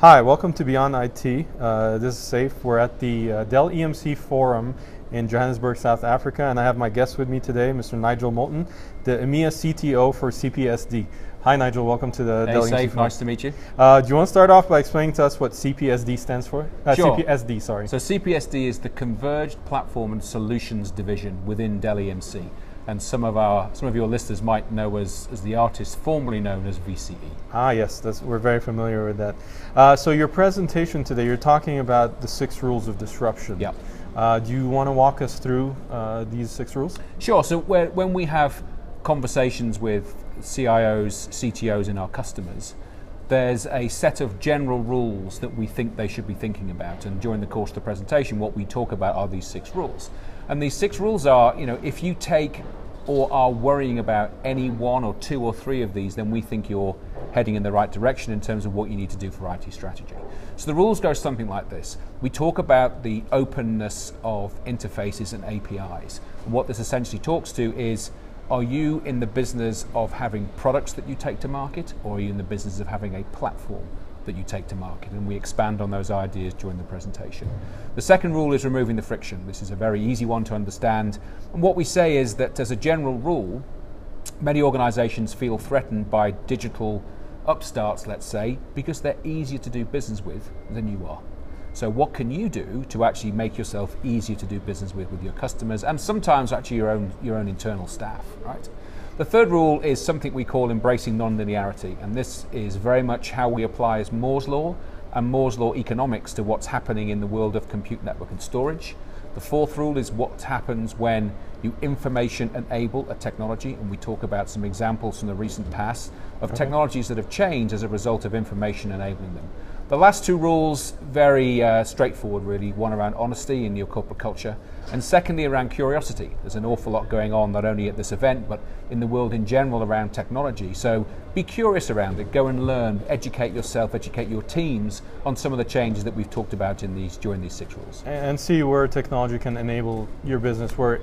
Hi, welcome to Beyond IT. Uh, this is Safe. We're at the uh, Dell EMC Forum in Johannesburg, South Africa, and I have my guest with me today, Mr. Nigel Moulton, the EMEA CTO for CPSD. Hi, Nigel. Welcome to the hey, Dell Safe, EMC nice to meet you. Uh, do you want to start off by explaining to us what CPSD stands for? Uh, Sure. CPSD, sorry. So CPSD is the Converged Platform and Solutions Division within Dell EMC, and some of our some of your listeners might know as, as the artist formerly known as. VCE. Ah, yes, that's, we're very familiar with that. Uh, so your presentation today, you're talking about the six rules of disruption. Yeah. Uh, do you want to walk us through uh, these six rules? Sure. So when we have conversations with CIOs, CTOs, and our customers, there's a set of general rules that we think they should be thinking about. And during the course of the presentation, what we talk about are these six rules. And these six rules are, you know, if you take or are worrying about any one or two or three of these, then we think you're heading in the right direction in terms of what you need to do for IT strategy. So the rules go something like this. We talk about the openness of interfaces and APIs. And what this essentially talks to is are you in the business of having products that you take to market, or are you in the business of having a platform that you take to market? And we expand on those ideas during the presentation. The second rule is removing the friction. This is a very easy one to understand. And what we say is that, as a general rule, many organizations feel threatened by digital upstarts, let's say, because they're easier to do business with than you are. So, what can you do to actually make yourself easier to do business with with your customers and sometimes actually your own your own internal staff, right? The third rule is something we call embracing nonlinearity, and this is very much how we apply as Moore's law and Moore's law economics to what's happening in the world of compute network and storage. The fourth rule is what happens when you information enable a technology, and we talk about some examples from the recent past of uh-huh. technologies that have changed as a result of information enabling them. The last two rules, very uh, straightforward, really. One around honesty in your corporate culture, and secondly around curiosity. There's an awful lot going on, not only at this event, but in the world in general around technology. So be curious around it. Go and learn, educate yourself, educate your teams on some of the changes that we've talked about in these during these six rules. and see where technology can enable your business where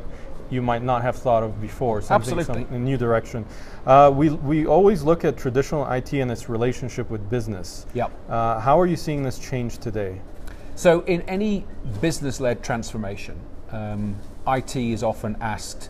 you might not have thought of before, something, Absolutely. some a new direction. Uh, we, we always look at traditional IT and its relationship with business. Yep. Uh, how are you seeing this change today? So, in any business led transformation, um, IT is often asked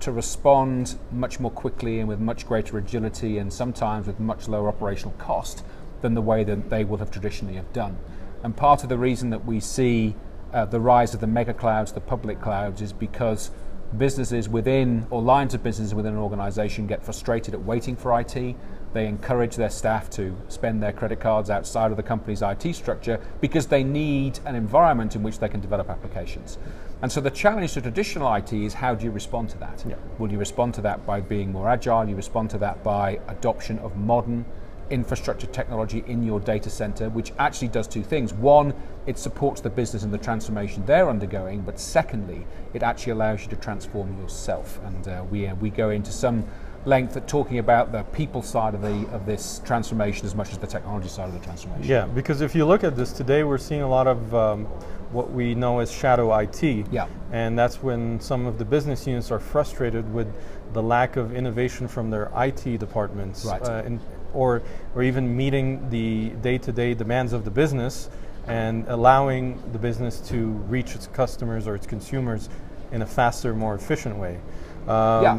to respond much more quickly and with much greater agility and sometimes with much lower operational cost than the way that they would have traditionally have done. And part of the reason that we see uh, the rise of the mega clouds, the public clouds, is because businesses within or lines of business within an organization get frustrated at waiting for IT. They encourage their staff to spend their credit cards outside of the company's IT structure because they need an environment in which they can develop applications. And so the challenge to traditional IT is how do you respond to that? Yeah. Will you respond to that by being more agile? You respond to that by adoption of modern infrastructure technology in your data center, which actually does two things. One, it supports the business and the transformation they're undergoing, but secondly, it actually allows you to transform yourself. And uh, we, uh, we go into some length at talking about the people side of, the, of this transformation as much as the technology side of the transformation. Yeah, because if you look at this today, we're seeing a lot of um, what we know as shadow IT. Yeah. And that's when some of the business units are frustrated with the lack of innovation from their IT departments. Right. Uh, or, or even meeting the day to day demands of the business and allowing the business to reach its customers or its consumers in a faster, more efficient way. Um, Yeah.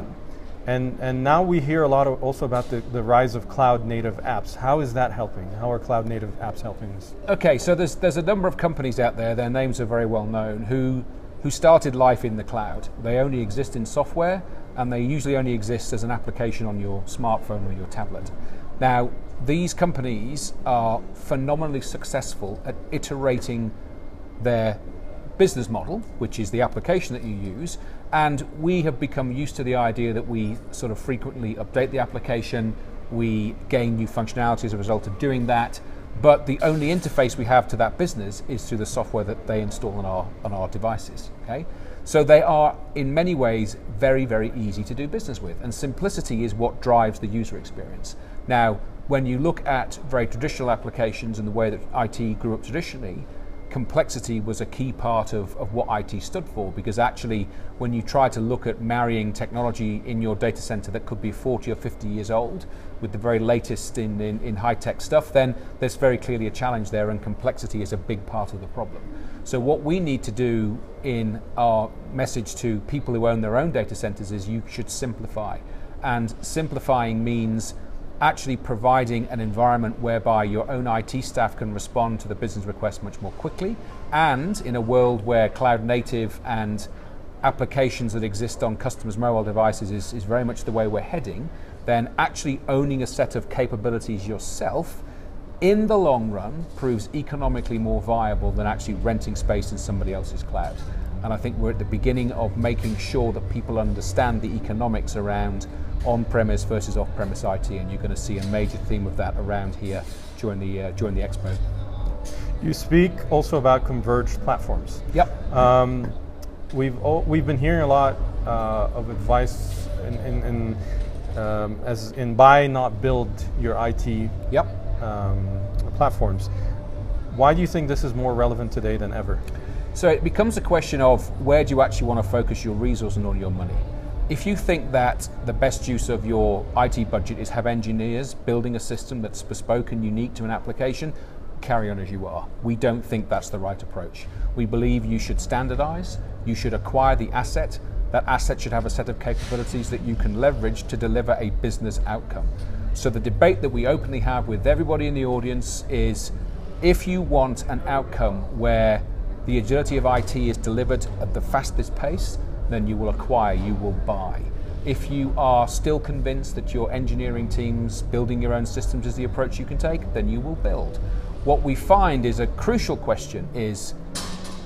And, and now we hear a lot of also about the, the rise of cloud native apps. How is that helping? How are cloud native apps helping this? Okay, so there's there's a number of companies out there. Their names are very well known who who started life in the cloud. They only exist in software, and they usually only exist as an application on your smartphone or your tablet. Now, these companies are phenomenally successful at iterating their business model, which is the application that you use, and we have become used to the idea that we sort of frequently update the application, we gain new functionality as a result of doing that, but the only interface we have to that business is through the software that they install on our on our devices. Okay, so they are in many ways very very easy to do business with, and simplicity is what drives the user experience. Now, when you look at very traditional applications and the way that IT grew up traditionally, complexity was a key part of, of what IT stood for because actually, when you try to look at marrying technology in your data center that could be 40 or 50 years old with the very latest in, in, in high tech stuff, then there's very clearly a challenge there, and complexity is a big part of the problem. So, what we need to do in our message to people who own their own data centers is you should simplify. And simplifying means actually providing an environment whereby your own IT staff can respond to the business request much more quickly. And in a world where cloud native and applications that exist on customers' mobile devices is, is very much the way we're heading, then actually owning a set of capabilities yourself in the long run proves economically more viable than actually renting space in somebody else's cloud. And I think we're at the beginning of making sure that people understand the economics around on-premise versus off-premise IT, and you're going to see a major theme of that around here during the uh, during the expo. You speak also about converged platforms. Yep. Um, we've all, we've been hearing a lot uh, of advice in, in, in um, as in buy not build your IT yep. um, platforms. Why do you think this is more relevant today than ever? So it becomes a question of where do you actually want to focus your resource and all your money. If you think that the best use of your IT budget is have engineers building a system that's bespoke and unique to an application, carry on as you are. We don't think that's the right approach. We believe you should standardize, you should acquire the asset. That asset should have a set of capabilities that you can leverage to deliver a business outcome. So the debate that we openly have with everybody in the audience is if you want an outcome where the agility of IT is delivered at the fastest pace, then you will acquire, you will buy. If you are still convinced that your engineering teams building your own systems is the approach you can take, then you will build. What we find is a crucial question is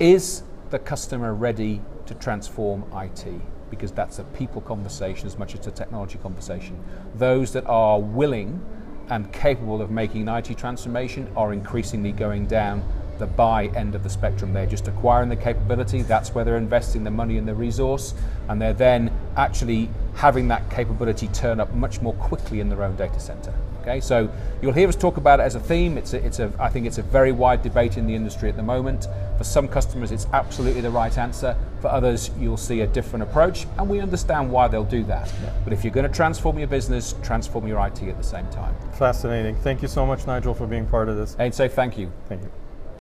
is the customer ready to transform IT? Because that's a people conversation as much as a technology conversation. Those that are willing and capable of making an IT transformation are increasingly going down the buy end of the spectrum. They're just acquiring the capability, that's where they're investing the money and the resource, and they're then actually having that capability turn up much more quickly in their own data center. Okay, so you'll hear us talk about it as a theme. It's a, it's a, I think it's a very wide debate in the industry at the moment. For some customers, it's absolutely the right answer. For others, you'll see a different approach, and we understand why they'll do that. Yeah. But if you're going to transform your business, transform your IT at the same time. Fascinating. Thank you so much, Nigel, for being part of this. And say thank you. Thank you.